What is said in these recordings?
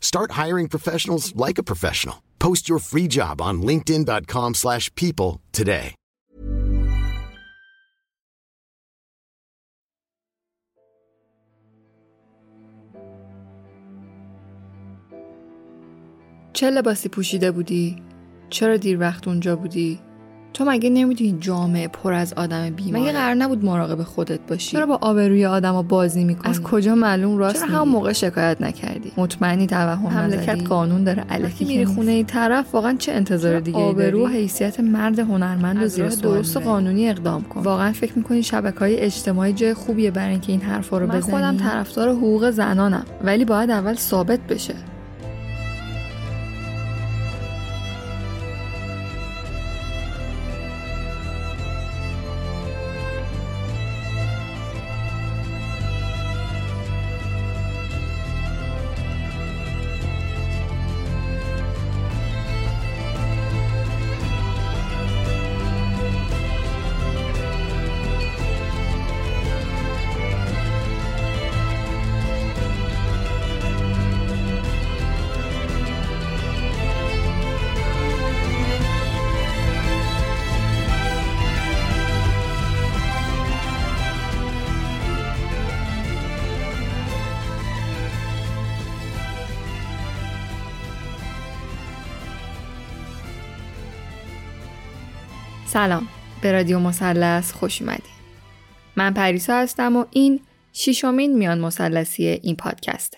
Start hiring professionals like a professional. Post your free job on linkedin.com slash people today. چه لباسی پوشیده بودی؟ چرا دیر وقت اونجا بودی؟ تو مگه نمی‌دونی جامعه پر از آدم بیماره؟ مگه قرار نبود مراقب خودت باشی؟ چرا با آبروی آدما بازی می‌کنی؟ از کجا معلوم راست چرا هم موقع شکایت نکردی؟ مطمئنی توهم مملکت قانون داره الکی میری خونه ای طرف واقعا چه انتظار دیگه آبرو و حیثیت مرد هنرمند و زیر درست قانونی اقدام کن. واقعا فکر می‌کنی شبکه های اجتماعی جای خوبیه برای اینکه این حرفا رو بزنی من خودم طرفدار حقوق زنانم ولی باید اول ثابت بشه. سلام. به رادیو مثلث خوش اومدید من پریسا هستم و این شیشمین میان مثلثی این پادکسته.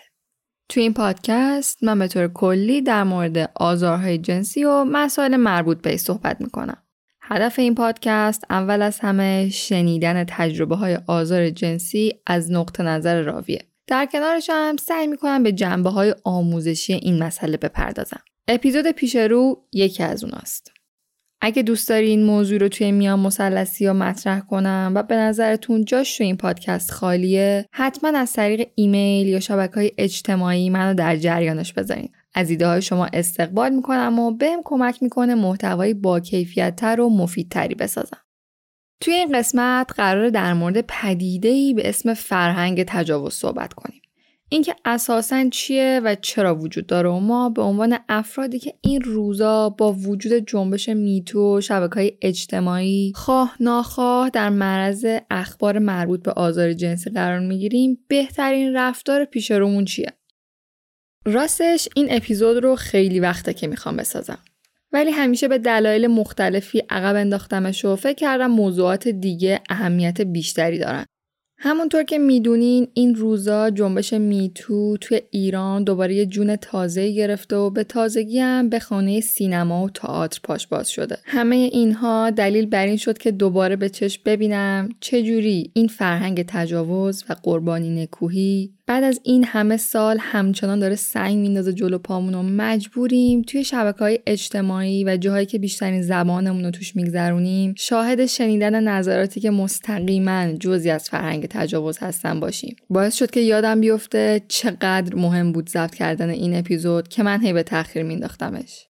تو این پادکست من به طور کلی در مورد آزارهای جنسی و مسائل مربوط به صحبت می‌کنم. هدف این پادکست اول از همه شنیدن تجربه های آزار جنسی از نقطه نظر راویه. در کنارش هم سعی می‌کنم به جنبه های آموزشی این مسئله بپردازم. اپیزود پیش رو یکی از اوناست. اگه دوست داری این موضوع رو توی میان مسلسی یا مطرح کنم و به نظرتون جاش تو این پادکست خالیه حتما از طریق ایمیل یا شبکه های اجتماعی منو در جریانش بذارین. از ایده های شما استقبال می‌کنم و بهم کمک می‌کنه محتوایی با کیفیت تر و مفیدتری بسازم. توی این قسمت قرار در مورد پدیده‌ای به اسم فرهنگ تجاوز صحبت کنیم. اینکه اساسا چیه و چرا وجود داره و ما به عنوان افرادی که این روزا با وجود جنبش میتو شبکه های اجتماعی خواه ناخواه در معرض اخبار مربوط به آزار جنسی قرار می‌گیریم بهترین رفتار پیش رومون چیه؟ راستش این اپیزود رو خیلی وقته که می‌خوام بسازم. ولی همیشه به دلایل مختلفی عقب انداختمش و فکر کردم موضوعات دیگه اهمیت بیشتری دارن. همونطور که می‌دونین این روزا جنبش میتو توی ایران دوباره یه جون تازه گرفته و به تازگی هم به خانه سینما و تئاتر پاش باز شده. همه اینها دلیل بر این شد که دوباره به چشم ببینم چجوری این فرهنگ تجاوز و قربانی نکوهی بعد از این همه سال همچنان داره سنگ میندازه جلو پامون و مجبوریم توی شبکه های اجتماعی و جاهایی که بیشترین زبانمون رو توش میگذرونیم شاهد شنیدن نظراتی که مستقیما جزی از فرهنگ تجاوز هستن باشیم. باعث شد که یادم بیفته چقدر مهم بود ضبط کردن این اپیزود که من هی به تاخیر مینداختمش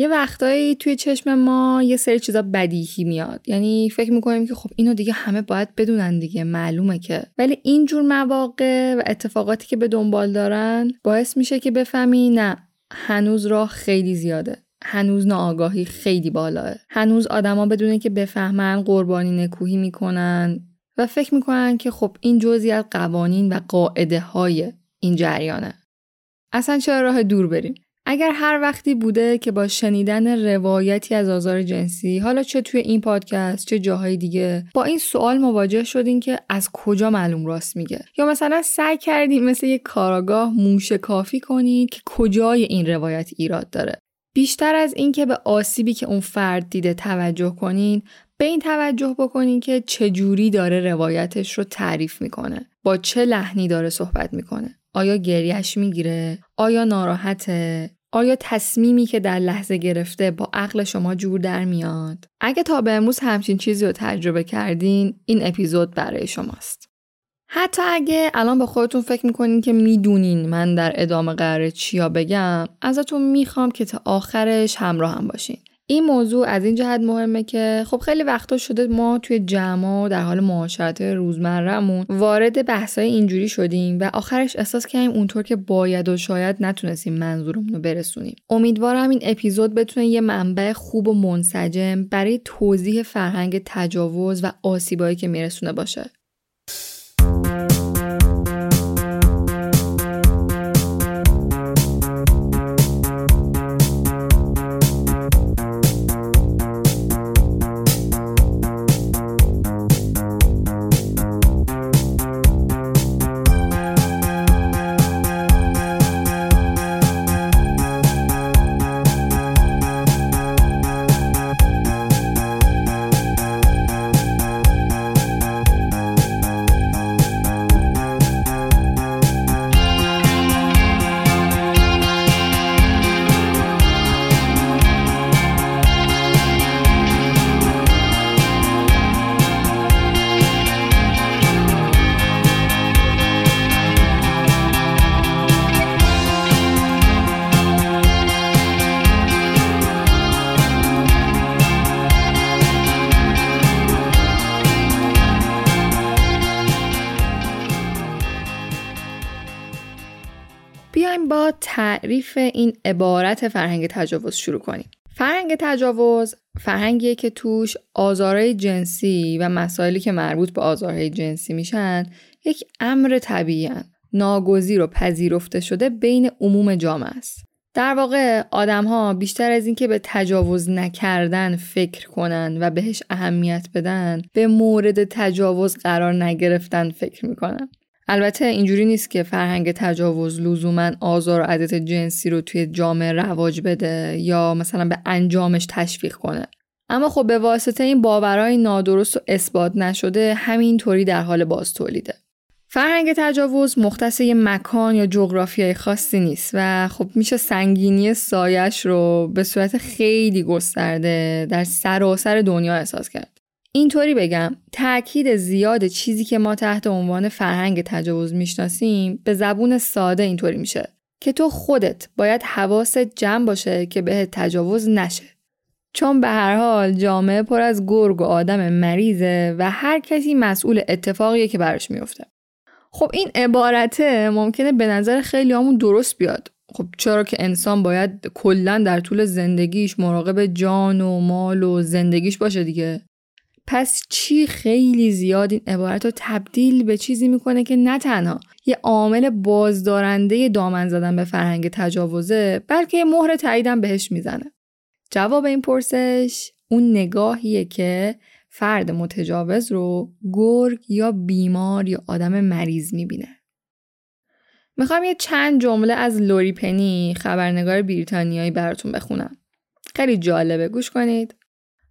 یه وقتایی توی چشم ما یه سری چیزا بدیهی میاد. یعنی فکر می‌کنیم که خب اینو دیگه همه باید بدونن دیگه معلومه که. ولی اینجور مواقع و اتفاقاتی که به دنبال دارن باعث میشه که بفهمی نه هنوز راه خیلی زیاده. هنوز ناآگاهی خیلی بالاه. هنوز آدما بدونه که بفهمن قربانی نکوهی می‌کنن. و فکر می‌کنن که خب این جزئی از قوانین و قاعده های این جریانه. اصلا چرا راه دور بریم؟ اگر هر وقتی بوده که با شنیدن روایتی از آزار جنسی حالا چه توی این پادکست چه جاهای دیگه با این سوال مواجه شدین که از کجا معلوم راست میگه؟ یا مثلا سعی کردیم مثل یک کاراگاه موشه کافی کنید که کجای این روایت ایراد داره؟ بیشتر از اینکه به آسیبی که اون فرد دیده توجه کنین به این توجه بکنین که چجوری داره روایتش رو تعریف می‌کنه با چه لحنی داره صحبت می‌کنه آیا گریش می‌گیره آیا ناراحته آیا تصمیمی که در لحظه گرفته با عقل شما جور در میاد؟ اگه تا به امروز همچین چیزی رو تجربه کردین این اپیزود برای شماست. حتی اگه الان به خودتون فکر می‌کنین که می‌دونین من در ادامه قراره چیا بگم ازتون می‌خوام که تا آخرش همراه هم باشین. این موضوع از این جهت مهمه که خب خیلی وقتا شده ما توی جمع در حال معاشرت روزمرهمون وارد بحثای اینجوری شدیم و آخرش احساس کردیم اونطور که باید و شاید نتونستیم منظورمون رو برسونیم. امیدوارم این اپیزود بتونه یه منبع خوب و منسجم برای توضیح فرهنگ تجاوز و آسیبایی که میرسونه باشه. این عبارت فرهنگ تجاوز شروع کنیم. فرهنگ تجاوز فرهنگیه که توش آزارهای جنسی و مسائلی که مربوط به آزارهای جنسی میشن یک امر طبیعی. ناگزیر و پذیرفته شده بین عموم جامعه است. در واقع آدم ها بیشتر از اینکه به تجاوز نکردن فکر کنن و بهش اهمیت بدن به مورد تجاوز قرار نگرفتن فکر می‌کنن. البته اینجوری نیست که فرهنگ تجاوز لزوما آزار و عدت جنسی رو توی جامعه رواج بده یا مثلا به انجامش تشویق کنه اما خب به واسطه این باورهای نادرست و اثبات نشده همینطوری در حال باز تولیده فرهنگ تجاوز مختص یه مکان یا جغرافیای خاصی نیست و خب میشه سنگینی سایش رو به صورت خیلی گسترده در سراسر دنیا احساس کرد. اینطوری بگم تاکید زیاد چیزی که ما تحت عنوان فرهنگ تجاوز می‌شناسیم به زبون ساده اینطوری میشه که تو خودت باید حواست جمع باشه که به تجاوز نشه. چون به هر حال جامعه پر از گرگ و آدم مریضه و هر کسی مسئول اتفاقیه که براش میفته خب این عبارته ممکنه به نظر خیلی همون درست بیاد. خب چرا که انسان باید کلا در طول زندگیش مراقب جان و مال و زندگیش باشه دیگه؟ پس چی خیلی زیاد این عبارت رو تبدیل به چیزی می‌کنه که نه تنها یه عامل بازدارنده دامن زدن به فرهنگ تجاوزه بلکه یه مهر تاییدم بهش می‌زنه جواب این پرسش اون نگاهیه که فرد متجاوز رو گرگ یا بیمار یا آدم مریض می‌بینه. می‌خوام یه چند جمله از لوری پنی خبرنگار بریتانیایی براتون بخونم. خیلی جالبه گوش کنید.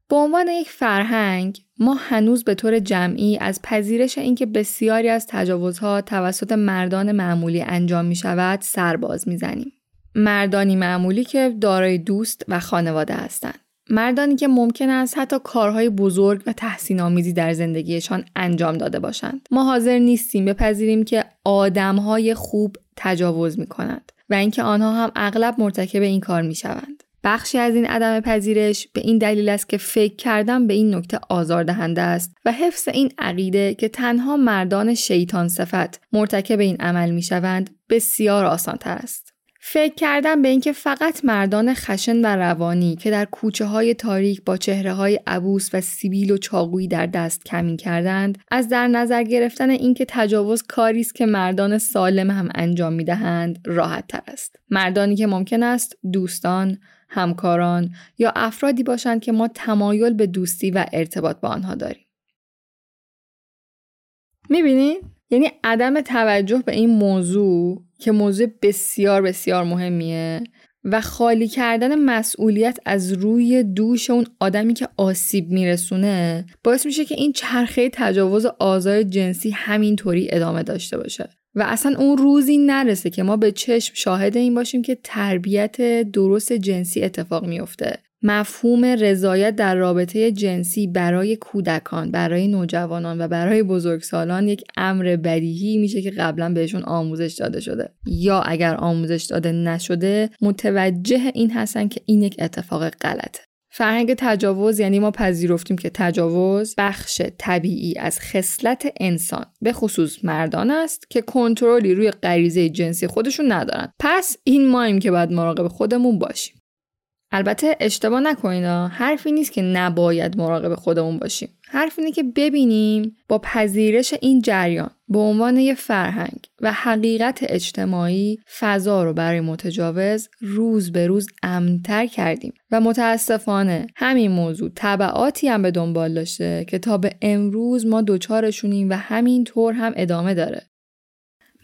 به عنوان یک فرهنگ ما هنوز به طور جمعی از پذیرش اینکه بسیاری از تجاوزها توسط مردان معمولی انجام می شود سرباز می زنیم. مردانی معمولی که دارای دوست و خانواده هستند. مردانی که ممکن است حتی کارهای بزرگ و تحسین آمیزی در زندگیشان انجام داده باشند. ما حاضر نیستیم بپذیریم که آدمهای خوب تجاوز می کنند و اینکه آنها هم اغلب مرتکب این کار می شوند. بخشی از این عدم پذیرش به این دلیل است که فکر کردن به این نکته آزاردهنده است و حفظ این عقیده که تنها مردان شیطان صفت مرتکب این عمل می شوند بسیار آسان تر است. فکر کردن به اینکه فقط مردان خشن و روانی که در کوچه های تاریک با چهره های عبوس و سیبیل و چاقویی در دست کمین کردند از در نظر گرفتن اینکه تجاوز کاری است که مردان سالم هم انجام می دهند راحت تر است مردانی که ممکن است دوستان همکاران یا افرادی باشند که ما تمایل به دوستی و ارتباط با آنها داریم. می‌بینید؟ یعنی عدم توجه به این موضوع که موضوع بسیار بسیار مهمیه و خالی کردن مسئولیت از روی دوش اون آدمی که آسیب میرسونه باعث میشه که این چرخه تجاوز آزار جنسی همینطوری ادامه داشته باشه. و اصلا اون روزی نرسه که ما به چشم شاهد این باشیم که تربیت درست جنسی اتفاق میفته مفهوم رضایت در رابطه جنسی برای کودکان، برای نوجوانان و برای بزرگسالان یک امر بدیهی میشه که قبلا بهشون آموزش داده شده. یا اگر آموزش داده نشده متوجه این هستن که این یک اتفاق غلطه. فرهنگ تجاوز یعنی ما پذیرفتیم که تجاوز بخش طبیعی از خصلت انسان به خصوص مردان است که کنترلی روی غریزه جنسی خودشون ندارن. پس این مایم که باید مراقب خودمون باشیم. البته اشتباه نکنید حرفی نیست که نباید مراقب خودمون باشیم. حرف اینه که ببینیم با پذیرش این جریان به عنوان یه فرهنگ و حقیقت اجتماعی فضا رو برای متجاوز روز به روز امنتر کردیم. و متاسفانه همین موضوع طبعاتی هم به دنبال داشته که تا به امروز ما دوچارشونیم و همین طور هم ادامه داره.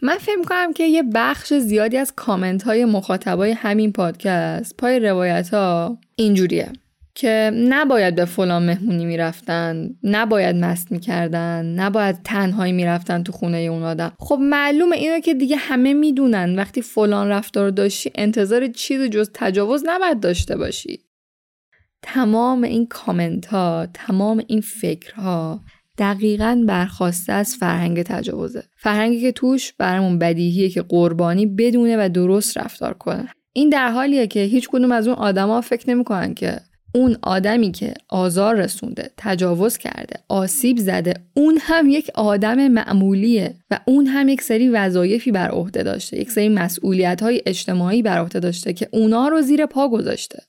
من فکر کنم که یه بخش زیادی از کامنت های مخاطبای همین پادکست پای روایت ها اینجوریه که نباید به فلان مهمونی می‌رفتن نباید مست می‌کردن نباید تنهایی می‌رفتن تو خونه اون آدم. خب معلومه اینو که دیگه همه می‌دونن. وقتی فلان رفتار داشتی انتظار چیز جز تجاوز نباید داشته باشی. تمام این کامنت ها تمام این فکرها دقیقا برخواسته از فرهنگ تجاوزه. فرهنگی که توش برامون بدیهیه که قربانی بدونه و درست رفتار کنه. این در حالیه که هیچ کدوم از اون آدما فکر نمی‌کنن که اون آدمی که آزار رسونده تجاوز کرده آسیب زده اون هم یک آدم معمولیه و اون هم یک سری وظایفی بر عهده داشته یک سری مسئولیت های اجتماعی بر عهده داشته که اونا رو زیر پا گذاشته.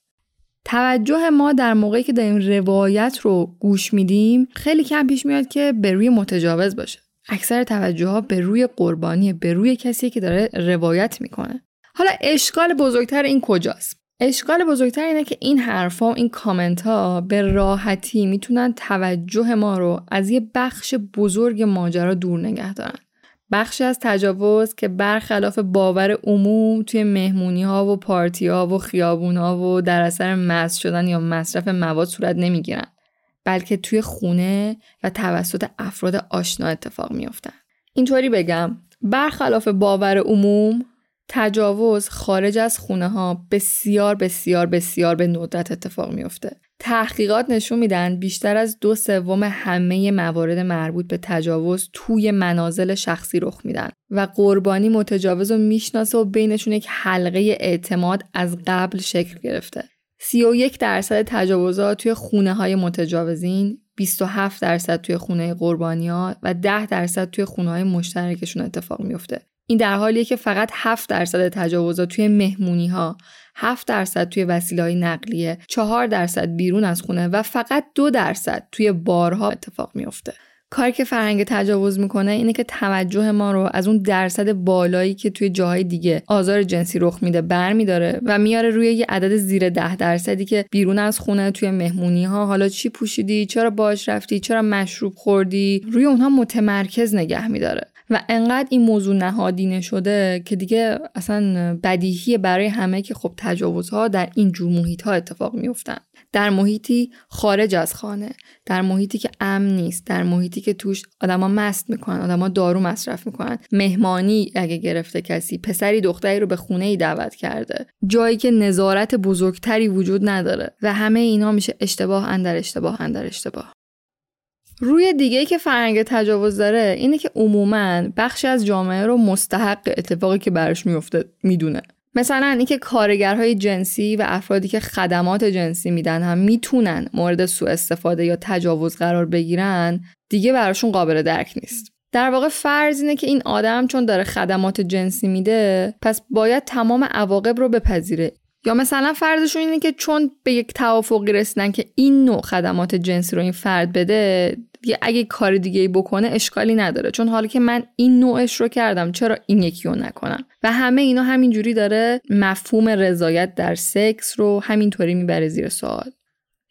توجه ما در موقعی که داریم روایت رو گوش میدیم خیلی کم پیش میاد که به روی متجاوز باشه. اکثر توجه ها به روی قربانی به روی کسی که داره روایت می‌کنه. حالا اشکال بزرگتر این کجاست؟ اشکال بزرگتر اینه که این حرفا و این کامنت ها به راحتی می‌تونن توجه ما رو از یه بخش بزرگ ماجرا دور نگه دارن. بخشی از تجاوز که برخلاف باور عموم توی مهمونی ها و پارتی ها و خیابون ها و در اثر مز شدن یا مصرف مواد صورت نمی‌گیرن بلکه توی خونه و توسط افراد آشنا اتفاق میافتن. اینطوری بگم برخلاف باور عموم تجاوز خارج از خونه ها بسیار بسیار بسیار به ندرت اتفاق میافته. تحقیقات نشون میدن بیشتر از دو سوم همه موارد مربوط به تجاوز توی منازل شخصی رخ میدن و قربانی متجاوز رو می‌شناسه و بینشون یک حلقه اعتماد از قبل شکل گرفته. 31 درصد تجاوزات توی خونه های متجاوزین 27 درصد توی خونه قربانی ها و 10 درصد توی خونه های مشترکشون اتفاق میفته این در حالیه که فقط 7 درصد تجاوزات توی مهمونی ها 7 درصد توی وسیله های نقلیه 4 درصد بیرون از خونه و فقط 2 درصد توی بارها اتفاق میافته. کاری که فرهنگ تجاوز می‌کنه اینه که توجه ما رو از اون درصد بالایی که توی جاهای دیگه آزار جنسی رخ میده برمیداره و میاره روی یه عدد زیر ده درصدی که بیرون از خونه توی مهمونی ها حالا چی پوشیدی؟ چرا باش رفتی؟ چرا مشروب خوردی؟ روی اونها متمرکز نگه میداره. و انقدر این موضوع نهادینه شده که دیگه اصلا بدیهی برای همه که خب تجاوزها در این جور محیط ها اتفاق میفتن در محیطی خارج از خانه در محیطی که امن نیست در محیطی که توش آدما مست می‌کنن آدما دارو مصرف می‌کنن. مهمانی اگه گرفته کسی پسری دختری رو به خونه ای دعوت کرده. جایی که نظارت بزرگتری وجود نداره و همه اینا میشه اشتباه اندر اشتباه اندر اشتباه. روی دیگه که فرهنگ تجاوز داره اینه که عموما بخشی از جامعه رو مستحق اتفاقی که براش میفته می‌دونه. مثلا اینکه کارگرهای جنسی و افرادی که خدمات جنسی میدن هم می‌تونن مورد سوء استفاده یا تجاوز قرار بگیرن دیگه براشون قابل درک نیست. در واقع فرض اینه که این آدم چون داره خدمات جنسی میده پس باید تمام عواقب رو بپذیره. یا مثلا فرضشون اینه که چون به یک توافقی رسیدن که این نوع خدمات جنسی رو این فرد بده دیگه اگه کار دیگه ای بکنه اشکالی نداره. چون حالا که من این نوعش رو کردم چرا این یکی رو نکنم؟ و همه اینا همینجوری داره مفهوم رضایت در سکس رو همینطوری می‌بره زیر سوال.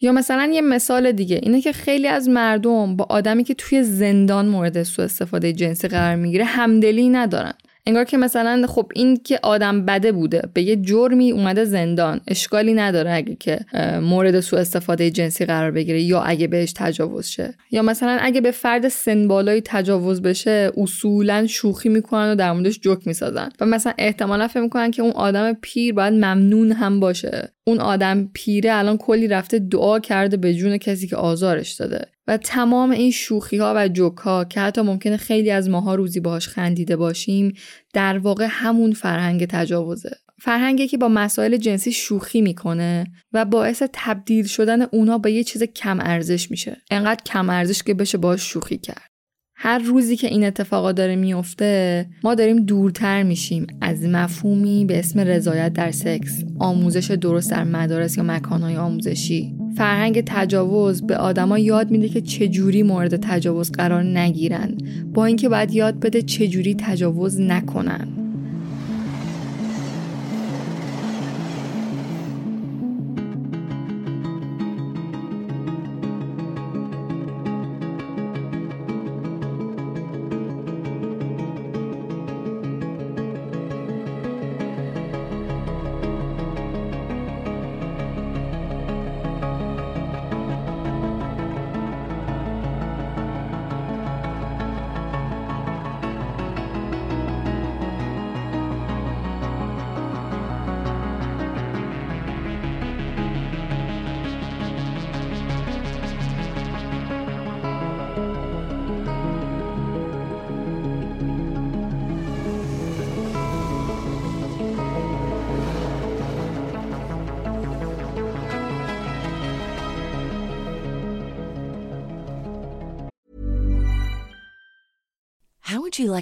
یا مثلا یه مثال دیگه اینه که خیلی از مردم با آدمی که توی زندان مورد سوء استفاده جنسی قرار می‌گیره همدلی ندارن. انگار که مثلا خب این که آدم بده بوده به یه جرمی اومده زندان اشکالی نداره اگه که مورد سوء استفاده جنسی قرار بگیره یا اگه بهش تجاوز شه. یا مثلا اگه به فرد سن بالایی تجاوز بشه اصولا شوخی می‌کنن و در موردش جوک می‌سازن. و مثلا احتمالا فکر می‌کنن که اون آدم پیر باید ممنون هم باشه. اون آدم پیره الان کلی رفته دعا کرده به جون کسی که آزارش داده. و تمام این شوخی ها و جوک ها که حتی ممکنه خیلی از ماها روزی باهاش خندیده باشیم در واقع همون فرهنگ تجاوزه. فرهنگی که با مسائل جنسی شوخی می‌کنه و باعث تبدیل شدن اونا به یه چیز کم ارزش میشه. انقدر کم ارزش که بشه باش شوخی کرد. هر روزی که این اتفاقا داره میفته ما داریم دورتر میشیم از مفهومی به اسم رضایت در سکس آموزش درست در مدارس یا مکانهای آموزشی. فرهنگ تجاوز به آدما یاد میده که چجوری مورد تجاوز قرار نگیرن با اینکه باید یاد بده چجوری تجاوز نکنن.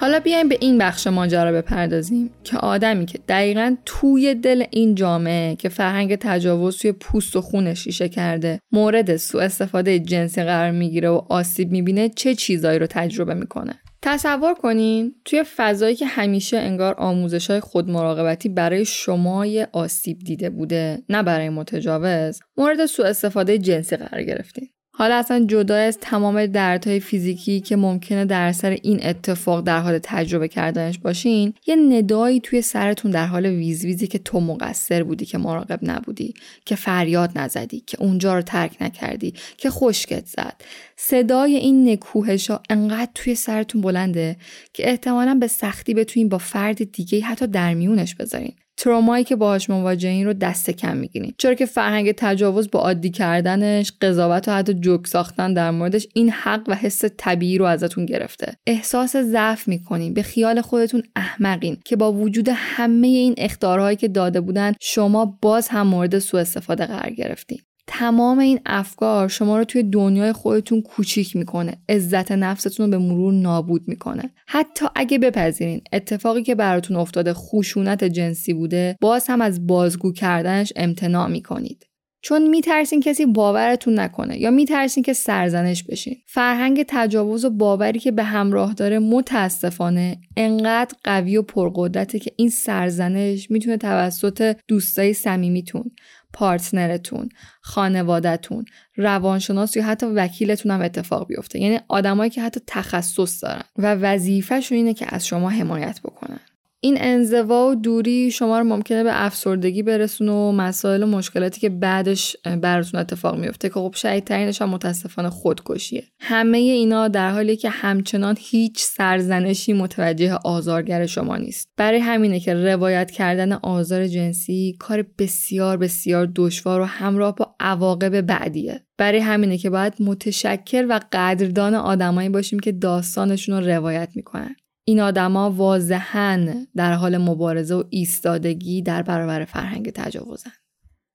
حالا بیایم به این بخش ماجرا بپردازیم که آدمی که دقیقا توی دل این جامعه که فرهنگ تجاوز توی پوست و خونش شیشه کرده مورد سوء استفاده جنسی قرار می‌گیره و آسیب می‌بینه چه چیزایی رو تجربه می‌کنه؟ تصور کنین توی فضایی که همیشه انگار آموزش های خود مراقبتی برای شما یه آسیب دیده بوده نه برای متجاوز مورد سوء استفاده جنسی قرار گرفتین. حالا اصلا جدا از تمام دردهای فیزیکی که ممکنه در اثر این اتفاق در حال تجربه کردنش باشین یه ندایی توی سرتون در حال ویزویزی که تو مقصر بودی که مراقب نبودی که فریاد نزدی که اونجا رو ترک نکردی که خشکت زد. صدای این نکوهش انقدر توی سرتون بلنده که احتمالا به سختی بتونین با فرد دیگه حتی در میونش بذارین. ترومایی که باهاش مواجهین رو دست کم می‌گیرین. چرا که فرهنگ تجاوز با عادی کردنش قضاوت و حتی جوک ساختن در موردش این حق و حس طبیعی رو ازتون گرفته. احساس ضعف می‌کنین. به خیال خودتون احمقین که با وجود همه این اختارهایی که داده بودن شما باز هم مورد سوء استفاده قرار گرفتین. تمام این افکار شما رو توی دنیای خودتون کوچیک می‌کنه. عزت نفستون رو به مرور نابود می‌کنه. حتی اگه بپذیرین اتفاقی که براتون افتاده خشونت جنسی بوده باز هم از بازگو کردنش امتناع می‌کنید. چون میترسین کسی باورتون نکنه یا میترسین که سرزنش بشین. فرهنگ تجاوز و باوری که به همراه داره متاسفانه انقدر قوی و پرقدرته که این سرزنش می‌تونه توسط دوستای صمیمیتون پارتنرتون خانوادهتون روانشناس یا حتی وکیلتون هم اتفاق بیفته. یعنی آدمایی که حتی تخصص دارن. و وظیفهشون اینه که از شما حمایت بکنن. این انزوا و دوری شما رو ممکنه به افسردگی برسونه و مسائل و مشکلاتی که بعدش براتون اتفاق میفته که خب شهیدترینش هم متاسفانه خودکشیه. همه اینا در حالی که همچنان هیچ سرزنشی متوجه آزارگر شما نیست. برای همینه که روایت کردن آزار جنسی کار بسیار بسیار دشوار و همراه با عواقب بعدیه. برای همینه که باید متشکر و قدردان آدمایی باشیم که داستانشون رو روایت می‌کنن. این آدما واضحا در حال مبارزه و ایستادگی در برابر فرهنگ تجاوزن.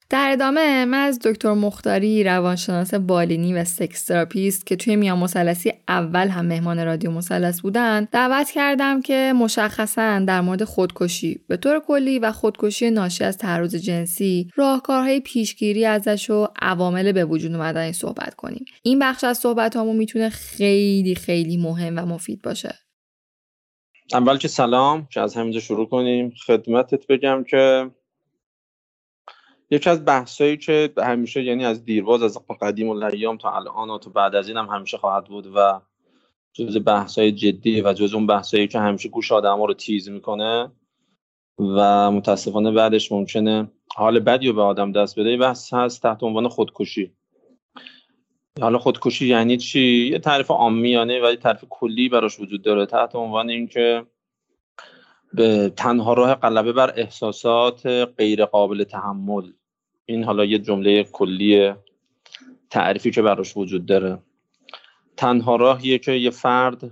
در ادامه من از دکتر مختاری روانشناس بالینی و sex therapist که توی میان مثلثی اول هم مهمان رادیو مثلث بودن دعوت کردم که مشخصا در مورد خودکشی به طور کلی و خودکشی ناشی از تعرض جنسی راهکارهای پیشگیری ازش و عوامل به وجود اومدن صحبت کنیم این بخش از صحبتمون می‌تونه خیلی خیلی مهم و مفید باشه اول که سلام که از همینجا شروع کنیم خدمتت بگم که یکی از بحثایی که همیشه یعنی از دیرباز از قدیم و لیام تا الان و تا بعد از این هم همیشه خواهد بود و جز بحثای جدی و جز اون بحثایی که همیشه گوش آدم رو تیز می‌کنه و متاسفانه بعدش ممکنه حال بدی رو به آدم دست بده. بحث هست تحت عنوان خودکشی. حالا خودکشی یعنی چی؟ یه تعریف عامیانه و یه تعریف کلی براش وجود داره تحت عنوان اینکه به تنها راه غلبه بر احساسات غیر قابل تحمل. این حالا یه جمله کلی تعریفی که براش وجود داره. تنها راهیه که یه فرد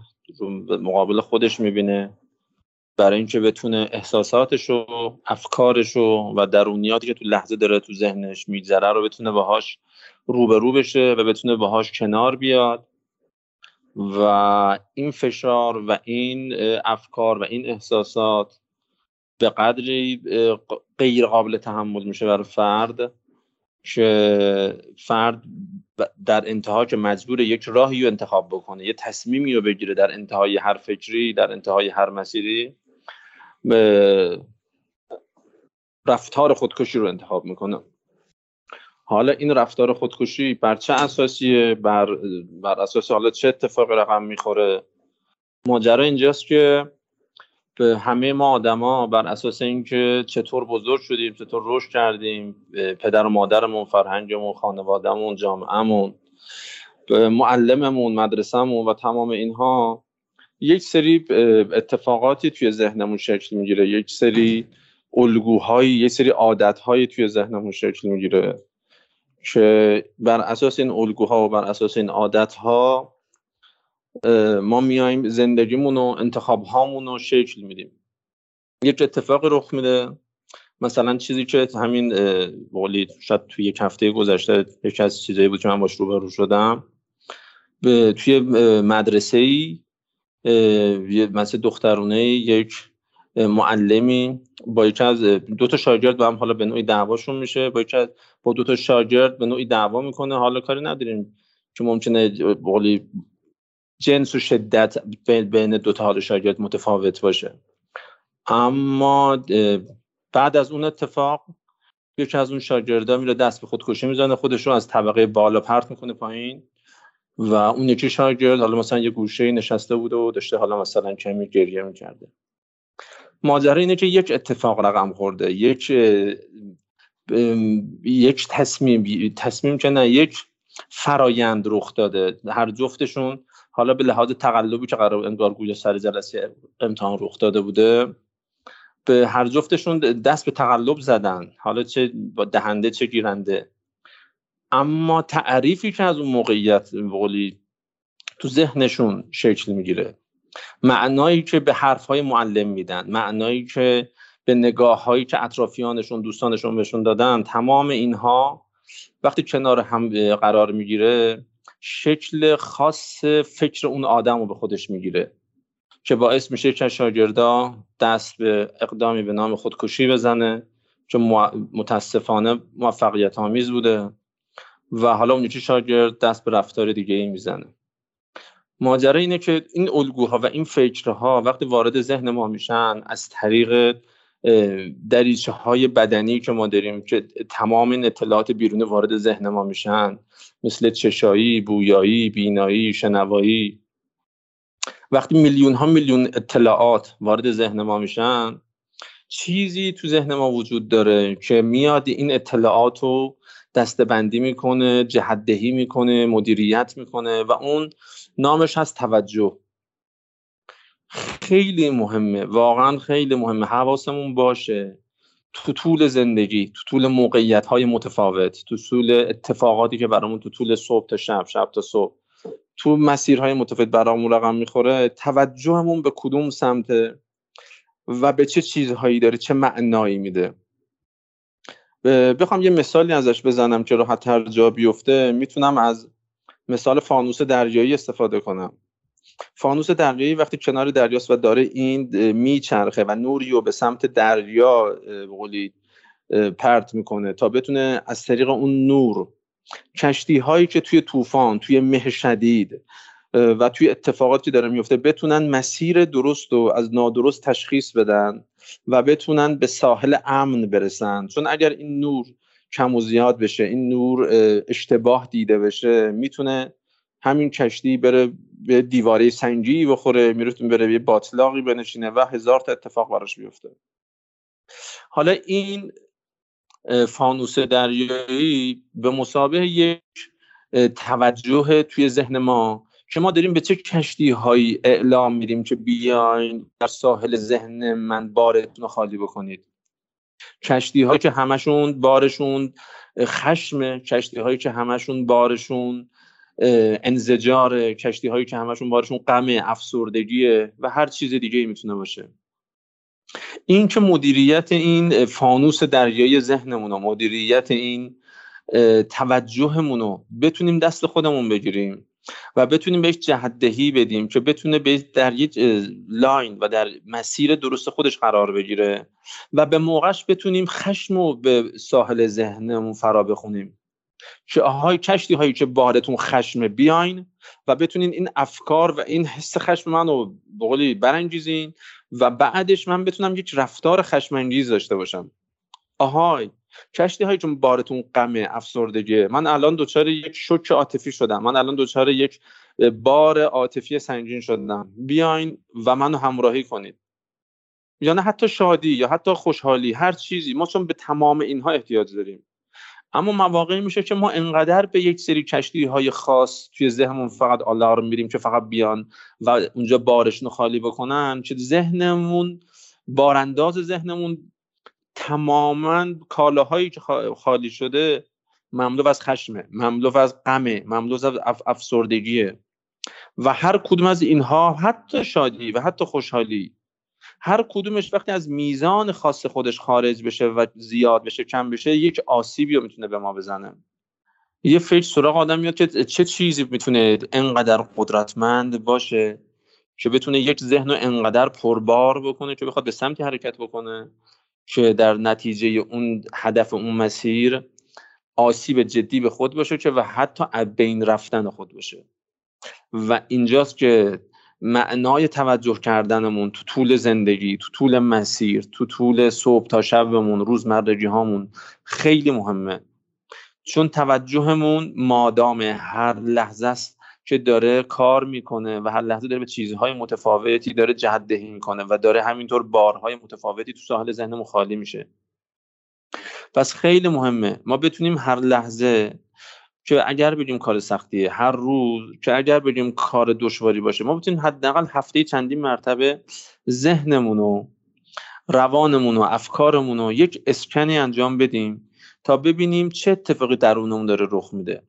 مقابل خودش می‌بینه برای اینکه بتونه احساساتش و افکارش و درونیاتی که تو لحظه داره تو ذهنش میگذره رو بتونه باهاش روبرو بشه و بتونه باهاش کنار بیاد. و این فشار و این افکار و این احساسات به قدری غیر قابل تحمل میشه برای فرد که فرد در انتها که مجبور یک راهی رو انتخاب بکنه یه تصمیمی رو بگیره در انتهای هر فکری در انتهای هر مسیری. رفتار خودکشی رو انتخاب می‌کنه حالا این رفتار خودکشی بر چه اساسیه؟ بر, بر اساس حالا چه اتفاقی رقم می‌خوره؟ ماجرا اینجاست که به همه ما آدما بر اساس اینکه چطور بزرگ شدیم چطور رشد کردیم پدر و مادرمون فرهنگمون خانوادهمون جامعهمون معلممون مدرسهمون و تمام اینها یک سری اتفاقاتی توی ذهنمون شکل می‌گیره. یک سری الگوهایی یک سری عادتهایی توی ذهنمون شکل می‌گیره که بر اساس این الگوها و بر اساس این عادتها ما میایم زندگیمون و انتخاب هامون رو شکل میدیم. یک اتفاقی رخ میده. مثلا چیزی که همین بقولی شاید توی یک هفته گذشته یکی از چیزایی بود که من باش روبرو شدم. توی مدرسه ای مثل دخترونه یک معلمی با یکی از دو تا شاگرد با هم حالا به نوعی دعواشون میشه با یکی از با دو تا شاگرد به نوعی دعوا می‌کنه. حالا کاری نداریم که ممکنه بقولی جنس و شدت بین دو تا حال شاگرد متفاوت باشه. اما بعد از اون اتفاق یکی از اون شاگردا میره دست به خودکشی می‌زنه خودش رو از طبقه بالا پرت می‌کنه پایین. و اون یکی شاگرد حالا مثلا یه گوشه نشسته بوده و داشته حالا مثلا کمی گریه می‌کرده. ماجرا اینه که یک اتفاق رقم خورده یک یک تصمیم تصمیم که نه یک فرایند رخ داده. هر جفتشون حالا به لحاظ تقلبی که قرار انگار گویا سر جلسه امتحان رخ داده بوده به هر جفتشون دست به تقلب زدن. حالا چه دهنده چه گیرنده. اما تعریفی که از اون موقعیت بقولی تو ذهنشون شکل می‌گیره معنایی که به حرفهای معلم میدن معنایی که به نگاه هایی که اطرافیانشون دوستانشون بهشون دادن تمام اینها وقتی کنار هم قرار می‌گیره شکل خاص فکر اون آدم رو به خودش می‌گیره که باعث میشه که شاگردا دست به اقدامی به نام خودکشی بزنه که متاسفانه موفقیت آمیز بوده. و حالا اون یکی شاگرد دست به رفتار دیگه ای می‌زنه. ماجرا اینه که این الگوها و این فکرها وقتی وارد ذهن ما میشن از طریق دریچه های بدنی که ما داریم که تمام این اطلاعات بیرون وارد ذهن ما میشن مثل چشایی، بویایی، بینایی، شنوایی. وقتی میلیون ها میلیون اطلاعات وارد ذهن ما میشن چیزی تو ذهن ما وجود داره که میاد این اطلاعات رو دستبندی می‌کنه جهدهی می‌کنه مدیریت می‌کنه و اون نامش هست توجه. خیلی مهمه واقعا خیلی مهمه. حواسمون باشه تو طول زندگی تو طول موقعیت های متفاوت تو طول اتفاقاتی که برامون تو طول صبح تا شب شب تا صبح تو مسیرهای متفاوت برامون رقم می‌خوره. توجهمون به کدوم سمته و به چه چیزهایی داره چه معنایی میده. بخوام یه مثالی ازش بزنم که راحت تر جا بیفته. می‌تونم از مثال فانوس دریایی استفاده کنم. فانوس دریایی وقتی کنار دریاست و داره این میچرخه و نوری رو به سمت دریا بقولی پرت می‌کنه تا بتونه از طریق اون نور کشتی هایی که توی طوفان توی مه شدید و توی اتفاقاتی داره میفته بتونن مسیر درست رو از نادرست تشخیص بدن. و بتونن به ساحل امن برسن. چون اگر این نور کم و زیاد بشه این نور اشتباه دیده بشه می‌تونه همین کشتی بره به دیواره سنگی بخوره میرتون بره یه باطلاقی بنشینه و هزار تا اتفاق براش بیفته. حالا این فانوس دریایی به مسابه یک توجه توی ذهن ما که ما داریم به چه کشتی هایی اعلام میدیم که بیاین در ساحل ذهن من بارتون خالی بکنید؟ کشتی هایی که همشون بارشون خشم کشتی هایی که همشون بارشون انزجار کشتی هایی که همشون بارشون غم افسردگیه و هر چیز دیگه ای می‌تونه باشه. این که مدیریت این فانوس دریای ذهنمون و مدیریت این توجهمون رو بتونیم دست خودمون بگیریم. و بتونیم بهش جهدهی بدیم که بتونه در یک لاین و در مسیر درست خودش قرار بگیره و به موقعش بتونیم خشم رو به ساحل ذهنمون فرا بخونیم. که آهای کشتی هایی که بارتون خشم بیاین و بتونین این افکار و این حس خشم من رو بقولی برانگیزین و بعدش من بتونم یک رفتار خشم انگیز داشته باشم. آهای کشتی هایی چون بارتون غم افسردگی. من الان دچار یک شوک عاطفی شدم. من الان دچار یک بار عاطفی سنگین شدم. بیاین و منو همراهی کنید. یا نه حتی شادی یا حتی خوشحالی هر چیزی. ما چون به تمام اینها احتیاج داریم. اما مواقعی میشه که ما انقدر به یک سری کشتی های خاص توی ذهنمون فقط آلارم میریم که فقط بیان و اونجا بارشون خالی بکنن که ذهنمون بارانداز ذهنمون تماما کالاهایی که خالی شده مملو از خشمه مملو از غمه مملو از افسردگیه. و هر کدوم از اینها حتی شادی و حتی خوشحالی. هر کدومش وقتی از میزان خاص خودش خارج بشه و زیاد بشه کم بشه یک آسیبی رو می‌تونه به ما بزنه. یه فکر سراغ آدم میاد که چه چیزی می‌تونه انقدر قدرتمند باشه که بتونه یک ذهن رو انقدر پربار بکنه که بخواد به سمتی حرکت بکنه. که در نتیجه اون هدف اون مسیر آسیب جدی به خود باشه که و حتی بین رفتن خود باشه. و اینجاست که معنای توجه کردنمون تو طول زندگی تو طول مسیر تو طول صبح تا شبمون روزمرگی هامون خیلی مهمه. چون توجهمون مادام هر لحظه است که داره کار می‌کنه و هر لحظه داره به چیزهای متفاوتی داره جهت دهی می‌کنه و داره همینطور بارهای متفاوتی تو ساحل ذهنمون خالی میشه. پس خیلی مهمه. ما بتونیم هر لحظه که اگر بگیم کار سختیه هر روز که اگر بگیم کار دشواری باشه ما بتونیم حداقل هفته چندین مرتبه ذهنمون و روانمون و افکارمون رو یک اسکنی انجام بدیم تا ببینیم چه اتفاقی درونمون داره رخ میده.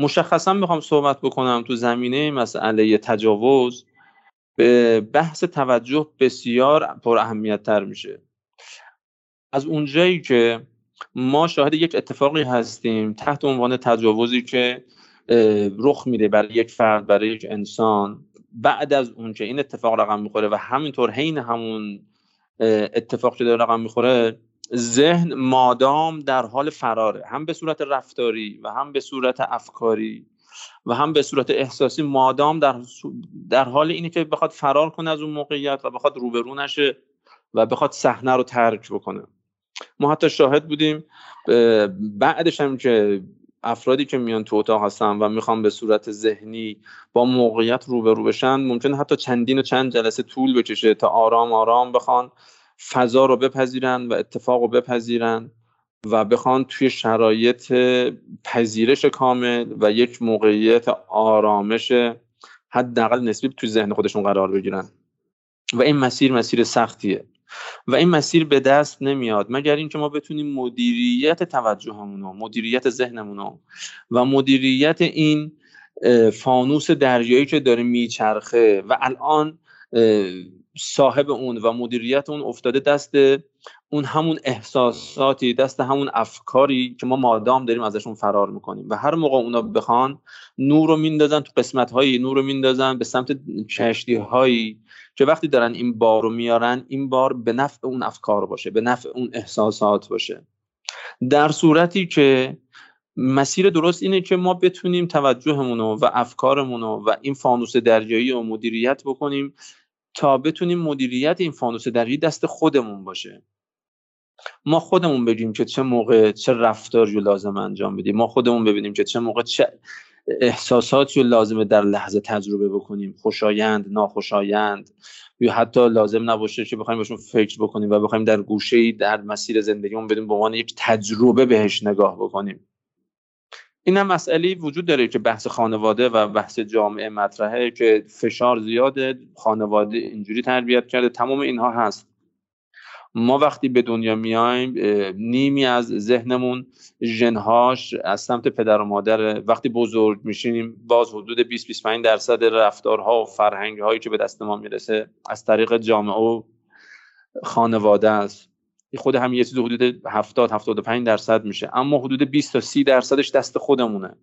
مشخصا می‌خوام صحبت بکنم تو زمینه مسئله تجاوز. به بحث توجه بسیار پر اهمیت تر میشه. از اونجایی که ما شاهد یک اتفاقی هستیم تحت عنوان تجاوزی که رخ میده برای یک فرد برای یک انسان بعد از اون که این اتفاق رقم می‌خوره و همینطور حین همون اتفاق که داره رقم می‌خوره ذهن مادام در حال فراره. هم به صورت رفتاری و هم به صورت افکاری و هم به صورت احساسی مادام در, در حال اینه که بخواد فرار کنه از اون موقعیت و بخواد روبرو نشه و بخواد صحنه رو ترک بکنه. ما حتی شاهد بودیم بعدش هم که افرادی که میان تو اتاق هستن و می‌خوان به صورت ذهنی با موقعیت روبرو بشن ممکن حتی چندین و چند جلسه طول بکشه تا آرام آرام بخوان فضا رو بپذیرن و اتفاق رو بپذیرن و بخوان توی شرایط پذیرش کامل و یک موقعیت آرامش حداقل نسبی توی ذهن خودشون قرار بگیرن. و این مسیر مسیر سختیه. و این مسیر به دست نمیاد مگر اینکه ما بتونیم مدیریت توجهمون مدیریت ذهنمون و مدیریت این فانوس دریایی که داره میچرخه و الان صاحب اون و مدیریت اون افتاده دست اون همون احساساتی دست همون افکاری که ما مادام داریم ازشون فرار می‌کنیم. و هر موقع اونا بخوان نور رو میندازن تو قسمت هایی نور رو میندازن به سمت کشتی هایی که وقتی دارن این بار رو میارن این بار به نفع اون افکار باشه به نفع اون احساسات باشه. در صورتی که مسیر درست اینه که ما بتونیم توجهمون و افکارمون و این فانوس دریایی رو مدیریت بکنیم تا بتونیم مدیریت این فانوس دریایی دست خودمون باشه. ما خودمون بگیم که چه موقع چه رفتاری رو لازم انجام بدیم. ما خودمون ببینیم که چه موقع چه احساساتی رو لازمه در لحظه تجربه بکنیم. خوشایند ناخوشایند. یا حتی لازم نباشه که بخوایم بهشون فکر بکنیم و بخوایم در گوشه در مسیر زندگیمون بدیم به عنوان یک تجربه بهش نگاه بکنیم. این هم مسئله وجود داره که بحث خانواده و بحث جامعه مطرحه که فشار زیاده خانواده اینجوری تربیت کرده تمام اینها هست. ما وقتی به دنیا میایم نیمی از ذهنمون ژنهاش از سمت پدر و مادر وقتی بزرگ میشیم باز حدود 20 25 درصد رفتارها و فرهنگ هایی که به دست ما می‌رسه از طریق جامعه و خانواده است. خود هم یه چیز حدود 70 75 درصد میشه. اما حدود 20 تا 30 درصدش دست خودمونه.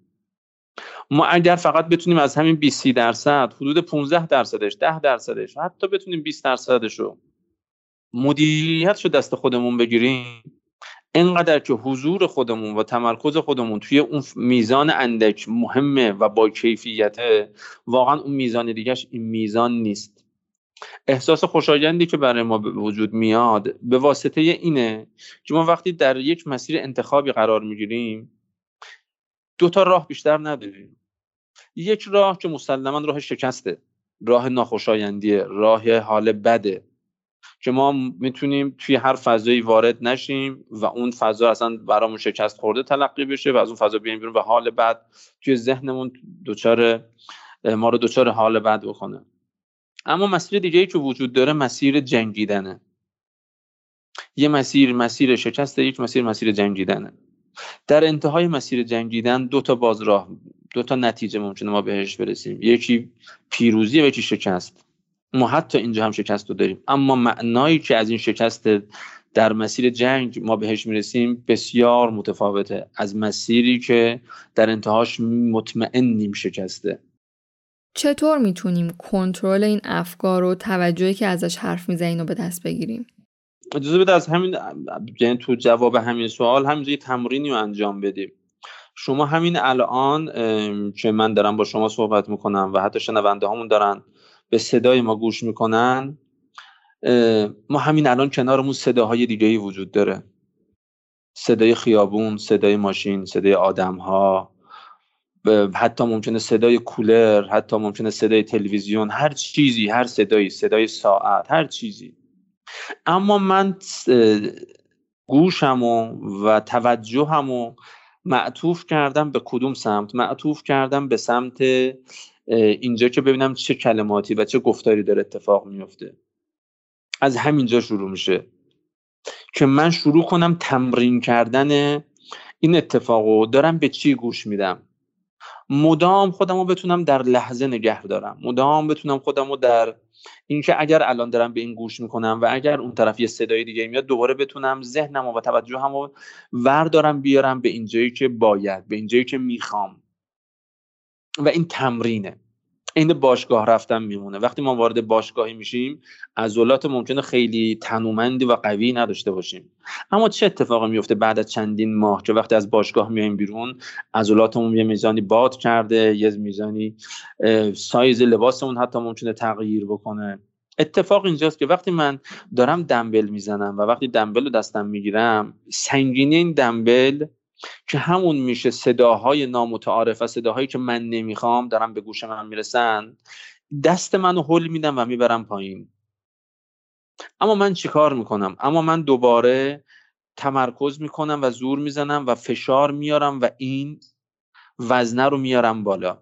ما اگر فقط بتونیم از همین 20 30 درصد حدود 15 درصدش 10 درصدش حتی بتونیم 20 درصدش رو مدیریت رو دست خودمون بگیریم اینقدر که حضور خودمون و تمرکز خودمون توی اون میزان اندک مهمه و با کیفیته واقعا اون میزان دیگهش این میزان نیست. احساس خوشایندی که برای ما به وجود میاد به واسطه اینه که ما وقتی در یک مسیر انتخابی قرار می‌گیریم دو تا راه بیشتر نداریم. یک راه که مسلما راه شکسته راه ناخوشایندیه راه حال بده که ما می‌تونیم توی هر فضایی وارد نشیم و اون فضا اصلا برامون شکست خورده تلقی بشه و از اون فضا بیایم بیرون و حال بد توی ذهنمون دوچار ما رو دوچار حال بد بکنه. اما مسیر دیگه ای که وجود داره مسیر جنگیدنه. یه مسیر مسیر شکست یک مسیر مسیر جنگیدنه. در انتهای مسیر جنگیدن دو تا باز راه دو تا نتیجه ممکنه ما بهش برسیم. یکی پیروزی و یکی شکست. ما حتی اینجا هم شکست رو داریم. اما معنایی که از این شکست در مسیر جنگ ما بهش می‌رسیم بسیار متفاوته از مسیری که در انتهاش مطمئنیم شکسته. چطور می‌تونیم کنترل این افکار و توجهی که ازش حرف می‌زنین رو به دست بگیریم؟ اجازه بده از همین یعنی تو جواب همین سوال همینجا یه تمرینی رو انجام بدیم. شما همین الان که من دارم با شما صحبت می‌کنم و حتی شنونده همون دارن به صدای ما گوش می‌کنن ما همین الان کنارمون صداهای دیگه وجود داره. صدای خیابون صدای ماشین صدای آدم ها حتی ممکنه صدای کولر حتی ممکنه صدای تلویزیون هر چیزی هر صدایی صدای ساعت هر چیزی. اما من گوشم و توجهمو معطوف کردم به کدوم سمت؟ معطوف کردم به سمت اینجا که ببینم چه کلماتی و چه گفتاری داره اتفاق میفته. از همینجا شروع میشه. که من شروع کنم تمرین کردن این اتفاقو. دارم به چی گوش میدم؟ مدام خودم رو بتونم در لحظه نگه دارم. مدام بتونم خودم رو در اینکه اگر الان دارم به این گوش می‌کنم و اگر اون طرف یه صدای دیگه میاد دوباره بتونم ذهنم و توجهم رو وردارم بیارم به اینجایی که باید به اینجایی که می‌خوام. و این تمرینه. این باشگاه رفتن میمونه. وقتی ما وارد باشگاهی میشیم عضلات ممکنه خیلی تنومندی و قوی نداشته باشیم. اما چه اتفاقی میفته بعد از چندین ماه که وقتی از باشگاه میایم بیرون عضلاتمون یه میزانی باد کرده یه میزانی سایز لباسمون حتی ممکنه تغییر بکنه. اتفاق اینجاست که وقتی من دارم دنبل می‌زنم و وقتی دنبل رو دستم می‌گیرم سنگینی این دنبل که همون میشه صداهای نامتعارف و صداهایی که من نمی‌خوام دارم به گوش من می‌رسن. دست منو حل میدم و می‌برم پایین. اما من چیکار می‌کنم؟ اما من دوباره تمرکز می‌کنم و زور می‌زنم و فشار میارم و این وزنه رو میارم بالا.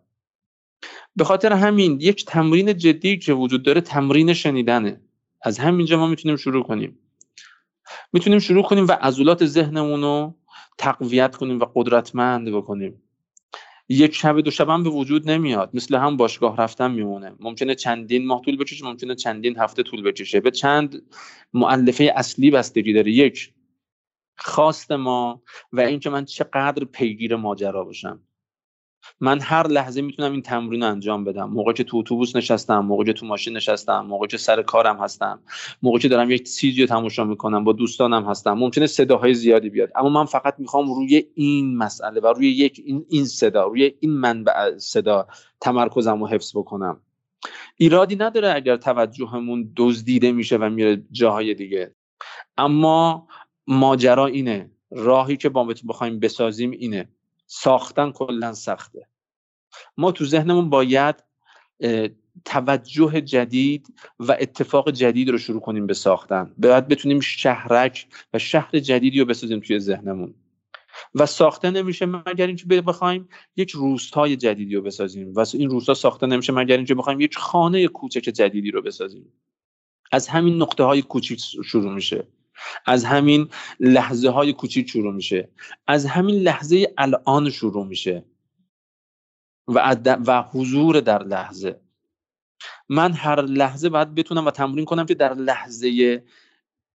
به خاطر همین یک تمرین جدی که وجود داره تمرین شنیدنه. از همینجا ما می‌تونیم شروع کنیم. می‌تونیم شروع کنیم و عضلات ذهنمون رو تقویت کنیم و قدرتمند بکنیم. یک شب دو شب هم به وجود نمیاد. مثل هم باشگاه رفتن میمونه. ممکنه چندین ماه طول بکشه ممکنه چندین هفته طول بکشه. به چند معلفه اصلی بستگی داره. یک خواست ما و اینکه من چقدر پیگیر ماجرا باشم. من هر لحظه می‌تونم این تمرین رو انجام بدم. موقع که تو اتوبوس نشستم موقع که تو ماشین نشستم موقع که سر کارم هستم موقع که دارم یک چیزی رو تماشا می‌کنم با دوستانم هستم ممکنه صداهای زیادی بیاد. اما من فقط می‌خوام روی این مسئله و روی یک این, این صدا روی این منبع صدا تمرکزم رو حفظ بکنم. ایرادی نداره اگر توجهمون دزدیده میشه و میره جاهای دیگه. اما ماجرا اینه. راهی که با بخوایم بسازیم اینه. ساختن کلا سخته. ما تو ذهنمون باید توجه جدید و اتفاق جدید رو شروع کنیم به ساختن. باید بتونیم شهرک و شهر جدیدی رو بسازیم توی ذهنمون. و ساخته نمیشه مگر اینکه بخوایم یک روستای جدیدی رو بسازیم. و این روستا ساخته نمیشه مگر اینکه بخوایم یک خانه کوچک جدیدی رو بسازیم. از همین نقطه های کوچیک شروع میشه. از همین لحظه های کوچیک شروع میشه. از همین لحظه الان شروع میشه. و, و حضور در لحظه. من هر لحظه باید بتونم و تمرین کنم که در لحظه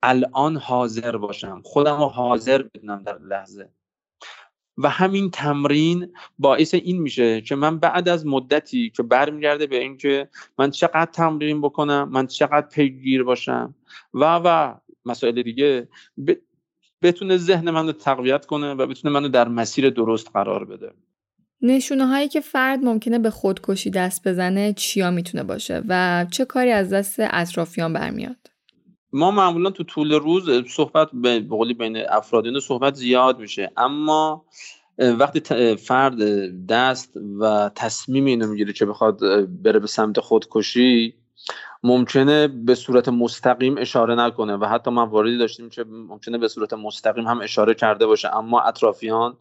الان حاضر باشم. خودم رو حاضر بدونم در لحظه. و همین تمرین باعث این میشه که من بعد از مدتی که برمیگرده به اینکه من چقدر تمرین بکنم من چقدر پیگیر باشم. و و مسائل دیگه بتونه ذهن منو تقویت کنه و بتونه منو در مسیر درست قرار بده. نشونه هایی که فرد ممکنه به خودکشی دست بزنه چیا می‌تونه باشه و چه کاری از دست اطرافیان برمیاد؟ ما معمولا تو طول روز صحبت به قولی بین افرادین صحبت زیاد میشه اما وقتی فرد دست و تصمیم اینو می‌گیره که بخواد بره به سمت خودکشی ممکنه به صورت مستقیم اشاره نکنه و حتی من واردی داشتیم که ممکنه به صورت مستقیم هم اشاره کرده باشه اما اطرافیان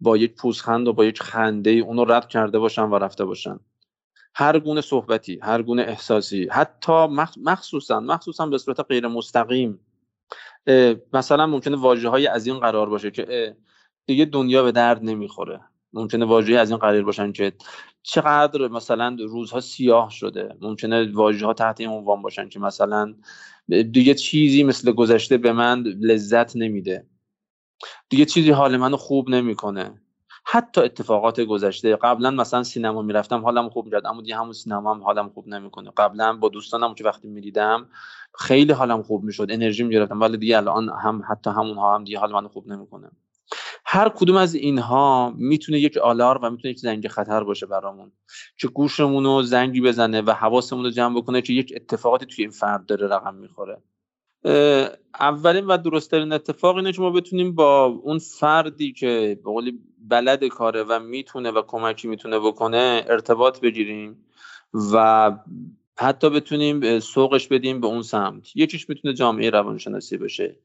با یک پوزخند و با یک خنده اونو رد کرده باشن و رفته باشن. هر گونه صحبتی هر گونه احساسی حتی مخصوصا مخصوصا به صورت غیر مستقیم. مثلا ممکنه واجه های از این قرار باشه که دیگه دنیا به درد نمی‌خوره. ممکنه واژه از این قرار باشن که چقدر مثلا روزها سیاه شده. ممکنه واژه ها تحت این عنوان باشن که مثلا دیگه چیزی مثل گذشته به من لذت نمیده. دیگه چیزی حال منو خوب نمی‌کنه. حتی اتفاقات گذشته قبلا مثلا سینما می‌رفتم حالم خوب می‌شد اما دیگه همون سینما هم حالم خوب نمی‌کنه. قبلا با دوستانم که وقتی می‌دیدم خیلی حالم خوب می‌شد انرژی می‌گرفتم ولی دیگه الان هم حتی همونها هم دیگه حال منو خوب نمی‌کنه. هر کدوم از اینها می‌تونه یک آلار و می‌تونه یک زنگ خطر باشه برامون. که گوشمون رو زنگی بزنه و حواسمون رو جمع بکنه که یک اتفاقاتی توی این فرد داره رقم می‌خوره. اولین و درستترین اتفاق اینه که ما بتونیم با اون فردی که به قولی بلد کاره و می‌تونه و کمکی می‌تونه بکنه ارتباط بگیریم و حتی بتونیم سوقش بدیم به اون سمت. یکیش می‌تونه جامعه روانشناسی باشه.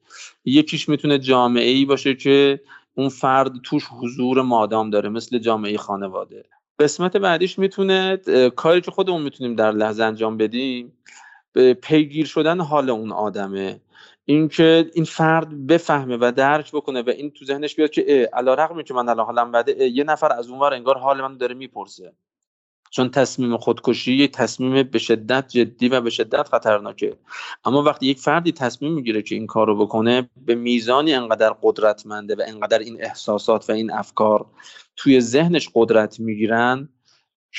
یکیش می‌تونه جامعه ای باشه که اون فرد توش حضور مادام داره مثل جامعه خانواده. قسمت بعدیش می‌تونه کاری که خودمون می‌تونیم در لحظه انجام بدیم پیگیر شدن حال اون آدمه. اینکه این فرد بفهمه و درک بکنه و این تو ذهنش بیاد که علا رقمی که من الان حالم بده یه نفر از اونور انگار حال من داره می‌پرسه. چون تصمیم خودکشی یه تصمیم به شدت جدی و به شدت خطرناکه. اما وقتی یک فردی تصمیم می‌گیره که این کار رو بکنه به میزانی انقدر قدرتمنده و انقدر این احساسات و این افکار توی ذهنش قدرت می‌گیرن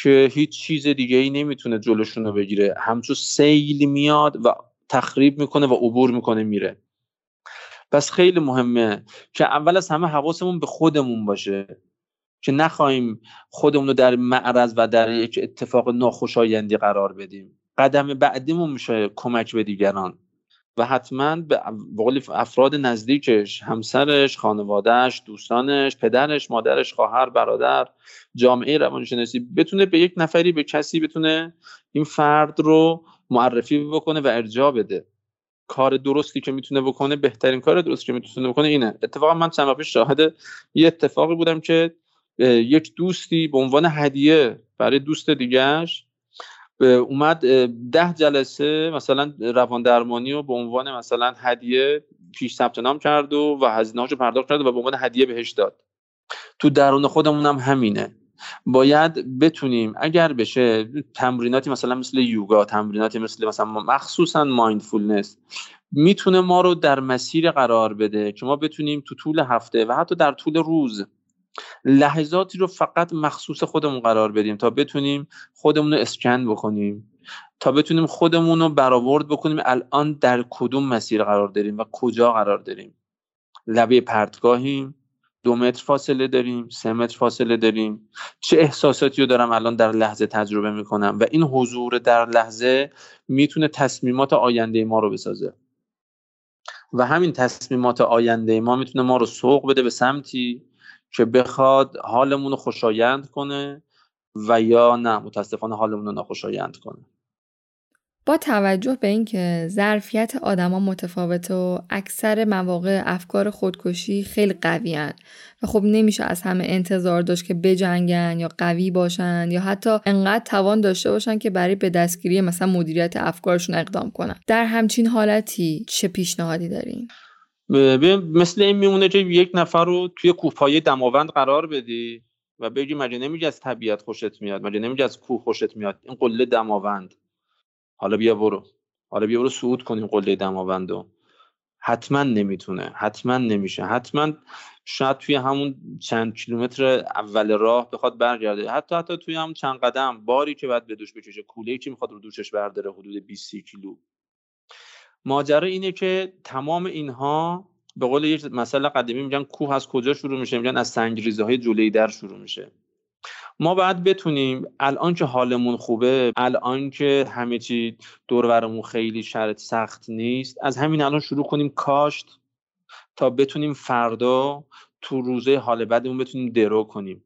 که هیچ چیز دیگه ای نمی‌تونه جلوشون رو بگیره. همچون سیل میاد و تخریب می‌کنه و عبور می‌کنه میره. پس خیلی مهمه که اول از همه حواسمون به خودمون باشه. که نخواهیم خودمون رو در معرض و در یک اتفاق ناخوشایندی قرار بدیم. قدم بعدیمون میشه کمک به دیگران. و حتما به قول افراد نزدیکش همسرش خانوادهش دوستانش پدرش مادرش خواهر برادر جامعه روانشناسی بتونه به یک نفری به کسی بتونه این فرد رو معرفی بکنه و ارجاع بده. کار درستی که می‌تونه بکنه بهترین کار درستی که می‌تونه بکنه اینه. اتفاقا من چند پیش شاهد یه اتفاقی بودم که یک دوستی به عنوان هدیه برای دوست دیگهش اومد ده جلسه مثلا روان درمانی و به عنوان مثلا هدیه پیش ثبت نام کرد و و هزینه‌هاشو پرداخت کرد و به عنوان هدیه بهش داد. تو درون خودمون هم همینه. باید بتونیم اگر بشه تمریناتی مثلا مثل یوگا تمریناتی مثل مثلا مخصوصا مایندفولنس می‌تونه ما رو در مسیر قرار بده که ما بتونیم تو طول هفته و حتی در طول روز لحظاتی رو فقط مخصوص خودمون قرار بدیم تا بتونیم خودمون رو اسکن بکنیم تا بتونیم خودمون رو برآورد بکنیم الان در کدوم مسیر قرار داریم و کجا قرار داریم. لبه پرتگاهیم دو متر فاصله داریم سه متر فاصله داریم. چه احساساتی رو دارم الان در لحظه تجربه می‌کنم و این حضور در لحظه می‌تونه تصمیمات آینده ما رو بسازه. و همین تصمیمات آینده ما می‌تونه ما رو سوق بده به سمتی که بخواد حالمون رو خوشایند کنه و یا نه. متاسفانه حالمون رو ناخوشایند کنه. با توجه به اینکه ظرفیت آدما متفاوته و اکثر مواقع افکار خودکشی خیلی قوی و خب نمیشه از همه انتظار داشت که بجنگن یا قوی باشن یا حتی انقدر توان داشته باشن که برای به دستگیری مثلا مدیریت افکارشون اقدام کنن. در همچین حالتی چه پیشنهادی دارین؟ مثل این میمونه که یک نفر رو توی کوهپایه دماوند قرار بدی و بگی مگه نمیگه از طبیعت خوشت میاد؟ مگه نمیگه از کوه خوشت میاد؟ این قله دماوند. حالا بیا برو. حالا بیا برو صعود کنیم قله دماوندو حتما نمی‌تونه. حتما نمیشه. حتما شاید توی همون چند کیلومتر اول راه بخواد برگرده. حتی حتی توی همون چند قدم باری که بعد به دوش بکشه. کوله که می‌خواد رو دوشش برداره حدود 20 کیلو. ماجرا اینه که تمام اینها به قول یک مسئله قدیمی میگن کوه از کجا شروع میشه؟ میگن از سنگریزه های جلوی در شروع میشه. ما باید بتونیم الان که حالمون خوبه الان که همه چی دورورمون خیلی شرط سخت نیست از همین الان شروع کنیم کاشت تا بتونیم فردا تو روزه حال بدمون بتونیم درو کنیم.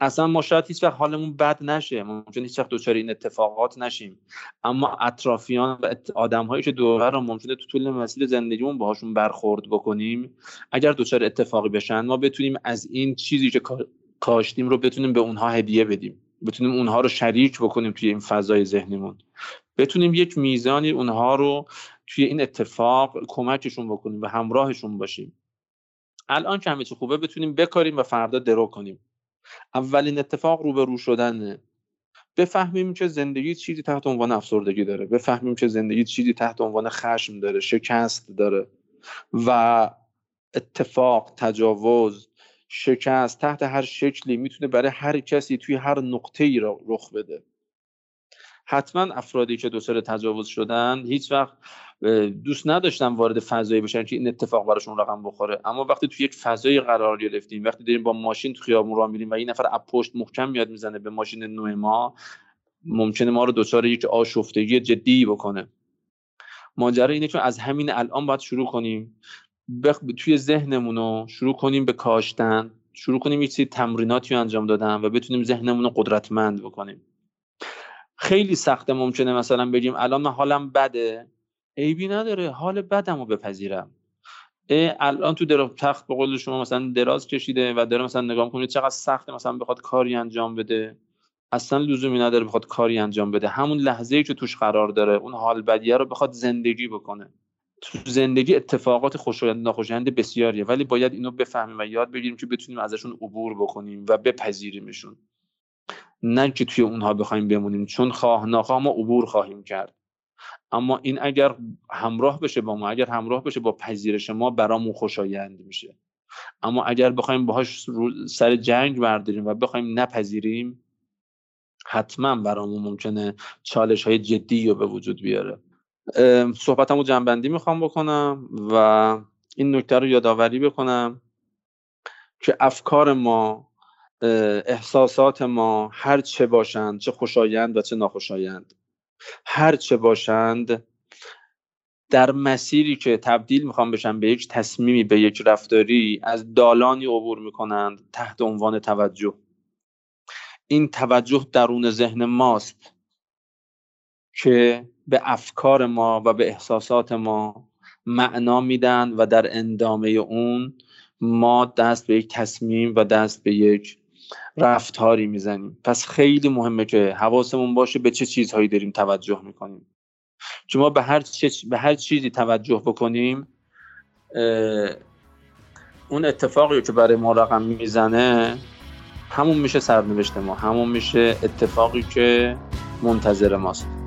اصلا ما شاید هیچ وقت حالمون بد نشه. ممکن هیچ وقت دچار این اتفاقات نشیم. اما اطرافیان و آدم هایی که دور رو ممکنه تو طول مسیر زندگیمون باهاشون برخورد بکنیم اگر دچار اتفاقی بشن ما بتونیم از این چیزی که کاشتیم رو بتونیم به اونها هدیه بدیم. بتونیم اونها رو شریک بکنیم توی این فضای ذهنیمون. بتونیم یک میزانی اونها رو توی این اتفاق کمکشون بکنیم و همراهشون باشیم. الان که همه چی خوبه بتونیم بکاریم و فردا درو کنیم. اولین اتفاق روبرو شدنه. بفهمیم که زندگی چیزی تحت عنوان افسردگی داره. بفهمیم که زندگی چیزی تحت عنوان خشم داره شکست داره. و اتفاق تجاوز شکست تحت هر شکلی می‌تونه برای هر کسی توی هر نقطه ای رخ بده. حتما افرادی که دوسر تجاوز شدن هیچ وقت دوست نداشتن وارد فضایی بشن که این اتفاق براشون رقم بخوره. اما وقتی توی یک فضای قرار گرفتیم وقتی داریم با ماشین تو خیابون راه میریم و این نفر از پشت محکم میاد می‌زنه به ماشین نوع ما ممکنه ما رو دچار یک آشفتگی جدی بکنه. ماجرا اینه که از همین الان باید شروع کنیم. بخ... توی ذهنمون رو شروع کنیم به کاشتن. شروع کنیم یک سری تمریناتی انجام دادن و بتونیم ذهنمون رو قدرتمند بکنیم. خیلی سخته ممکنه مثلا بگیم الان من حالم بده. عیبی نداره حال بدم رو بپذیرم. الان تو در تخت به قول شما مثلا دراز کشیده و داره مثلا نگاه کنید چقدر سخته مثلا بخواد کاری انجام بده. اصلا لزومی نداره بخواد کاری انجام بده. همون لحظه ای که توش قرار داره اون حال بدیه رو بخواد زندگی بکنه. تو زندگی اتفاقات خوشایند ناخوشایند بسیاریه ولی باید اینو بفهمیم و یاد بگیریم که بتونیم ازشون عبور بکنیم و بپذیریمشون. نه که توی اونها بخوایم بمونیم چون خواه ناخواه ما عبور خواهیم کرد. اما این اگر همراه بشه با ما اگر همراه بشه با پذیرش ما برامون خوشایند میشه. اما اگر بخوایم باهاش سر جنگ برداریم و بخوایم نپذیریم حتما برامون ممکنه چالش های جدی رو به وجود بیاره. صحبتمو جنبندی می‌خوام بکنم و این نکته رو یادآوری بکنم که افکار ما احساسات ما هر چه باشند چه خوشایند و چه ناخوشایند. هر چه باشند در مسیری که تبدیل می‌خوام بشن به یک تصمیمی به یک رفتاری از دالانی عبور می‌کنند تحت عنوان توجه. این توجه درون ذهن ماست که به افکار ما و به احساسات ما معنا میدن و در اندامه اون ما دست به یک تصمیم و دست به یک رفتاری می‌زنیم. پس خیلی مهمه که حواسمون باشه به چه چیزهایی داریم توجه می‌کنیم. چون ما به هر, به هر چیزی توجه بکنیم اون اتفاقی که برای ما رقم می‌زنه همون میشه سرنوشت ما. همون میشه اتفاقی که منتظر ماست.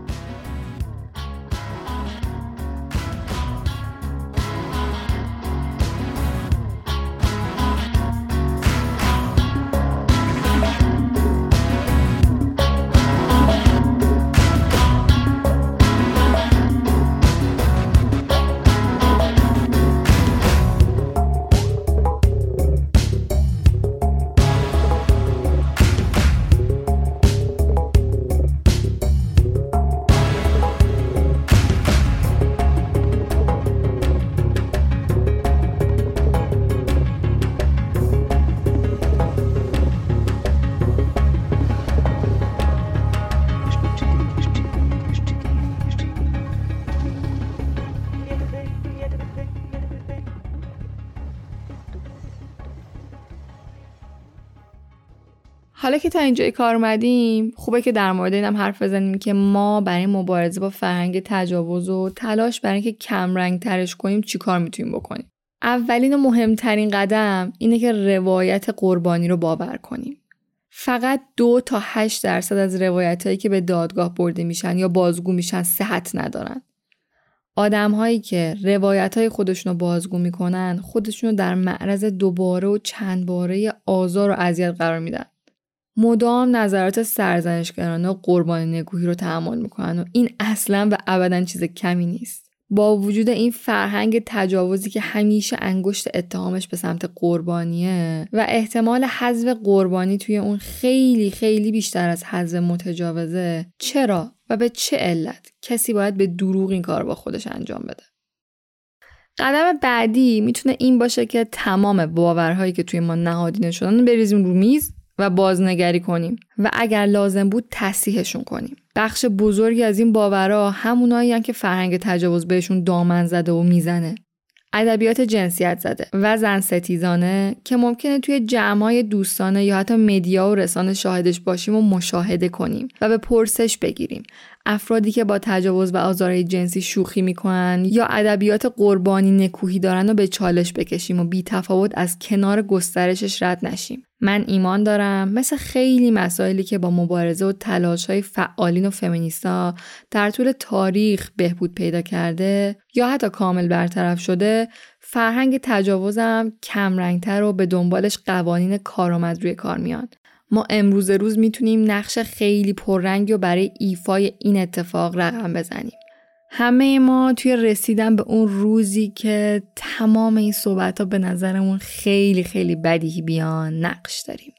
حالا که تا اینجای کار اومدیم خوبه که در مورد اینم حرف بزنیم که ما برای مبارزه با فرهنگ تجاوز و تلاش برای اینکه کم رنگ ترش کنیم چیکار می‌تونیم بکنیم؟ اولین و مهمترین قدم اینه که روایت قربانی رو باور کنیم. فقط دو تا هشت درصد از روایت هایی که به دادگاه برده میشن یا بازگو میشن صحت ندارن. آدم هایی که روایت های خودشون رو بازگو می‌کنن خودشون رو در معرض دوباره و چند باره آزار و اذیت قرار میدن. مدام نظرات و قربانی نگوهی رو تحمل می‌کنن و این اصلا و ابدا چیز کمی نیست. با وجود این فرهنگ تجاوزی که همیشه انگشت اتهامش به سمت قربانیه و احتمال حذف قربانی توی اون خیلی خیلی بیشتر از حذف متجاوزه چرا و به چه علت کسی باید به دروغ این کار با خودش انجام بده؟ قدم بعدی می‌تونه این باشه که تمام باورهایی که توی ما نهادینه شدن بریزیم رو میز و بازنگری کنیم. و اگر لازم بود تصحیحشون کنیم. بخش بزرگی از این باورها همونایی که فرهنگ تجاوز بهشون دامن زده و می‌زنه. ادبیات جنسیت زده و زن ستیزانه که ممکنه توی جمعای دوستانه یا حتی مدیا و رسانه شاهدش باشیم و مشاهده کنیم و به پرسش بگیریم. افرادی که با تجاوز و آزارهای جنسی شوخی می‌کنن یا ادبیات قربانی نکوهی دارن و به چالش بکشیم و بی تفاوت از کنار گسترشش رد نشیم. من ایمان دارم مثل خیلی مسائلی که با مبارزه و تلاش های فعالین و فمینیستا در طول تاریخ بهبود پیدا کرده یا حتی کامل برطرف شده فرهنگ تجاوزم کمرنگتر و به دنبالش قوانین کارآمد روی کار میاد. ما امروز روز می‌تونیم نقش خیلی پررنگی و برای ایفای این اتفاق رقم بزنیم. همه ما توی رسیدن به اون روزی که تمام این صحبت ها به نظرمون خیلی خیلی بدیهی بیان نقش داریم.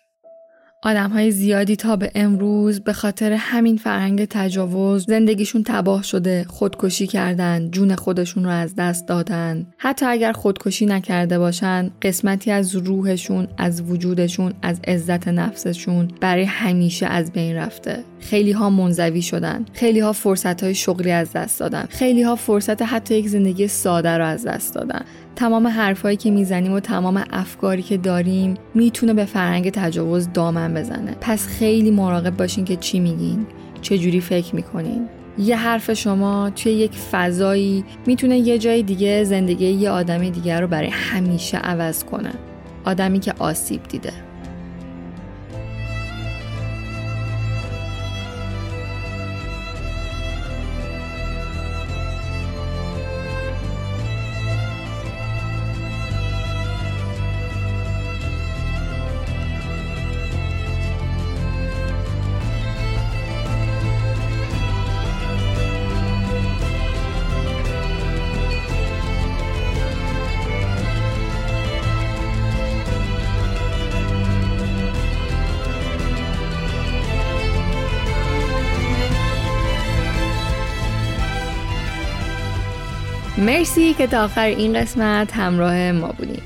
آدم های زیادی تا به امروز به خاطر همین فرهنگ تجاوز زندگیشون تباه شده. خودکشی کردن جون خودشون رو از دست دادن. حتی اگر خودکشی نکرده باشن قسمتی از روحشون از وجودشون از عزت نفسشون برای همیشه از بین رفته. خیلی ها منزوی شدن. خیلی ها فرصت های شغلی از دست دادن. خیلی ها فرصت حتی یک زندگی ساده رو از دست دادن. تمام حرفایی که می‌زنیم و تمام افکاری که داریم می‌تونه به فرهنگ تجاوز دامن بزنه. پس خیلی مراقب باشین که چی میگین چه جوری فکر می‌کنین. یه حرف شما توی یک فضایی می‌تونه یه جای دیگه زندگی یه آدم دیگر رو برای همیشه عوض کنه. آدمی که آسیب دیده. مرسی که تا آخر این قسمت همراه ما بودیم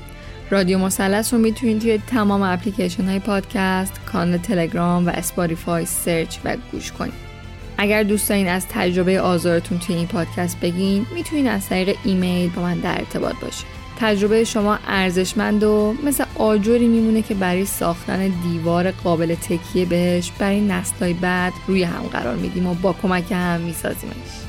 رادیو مثلث رو می‌تونید توی تمام اپلیکیشن های پادکست کانال تلگرام و Spotify search و گوش کنید. اگر دوست دارین از تجربه آزارتون توی این پادکست بگین می‌تونین از طریق ایمیل با من در ارتباط باشید تجربه شما ارزشمند و مثل آجری میمونه که برای ساختن دیوار قابل تکیه بهش برای نسلهای بعد روی هم قرار میدیم و با کمک هم میسازیمش.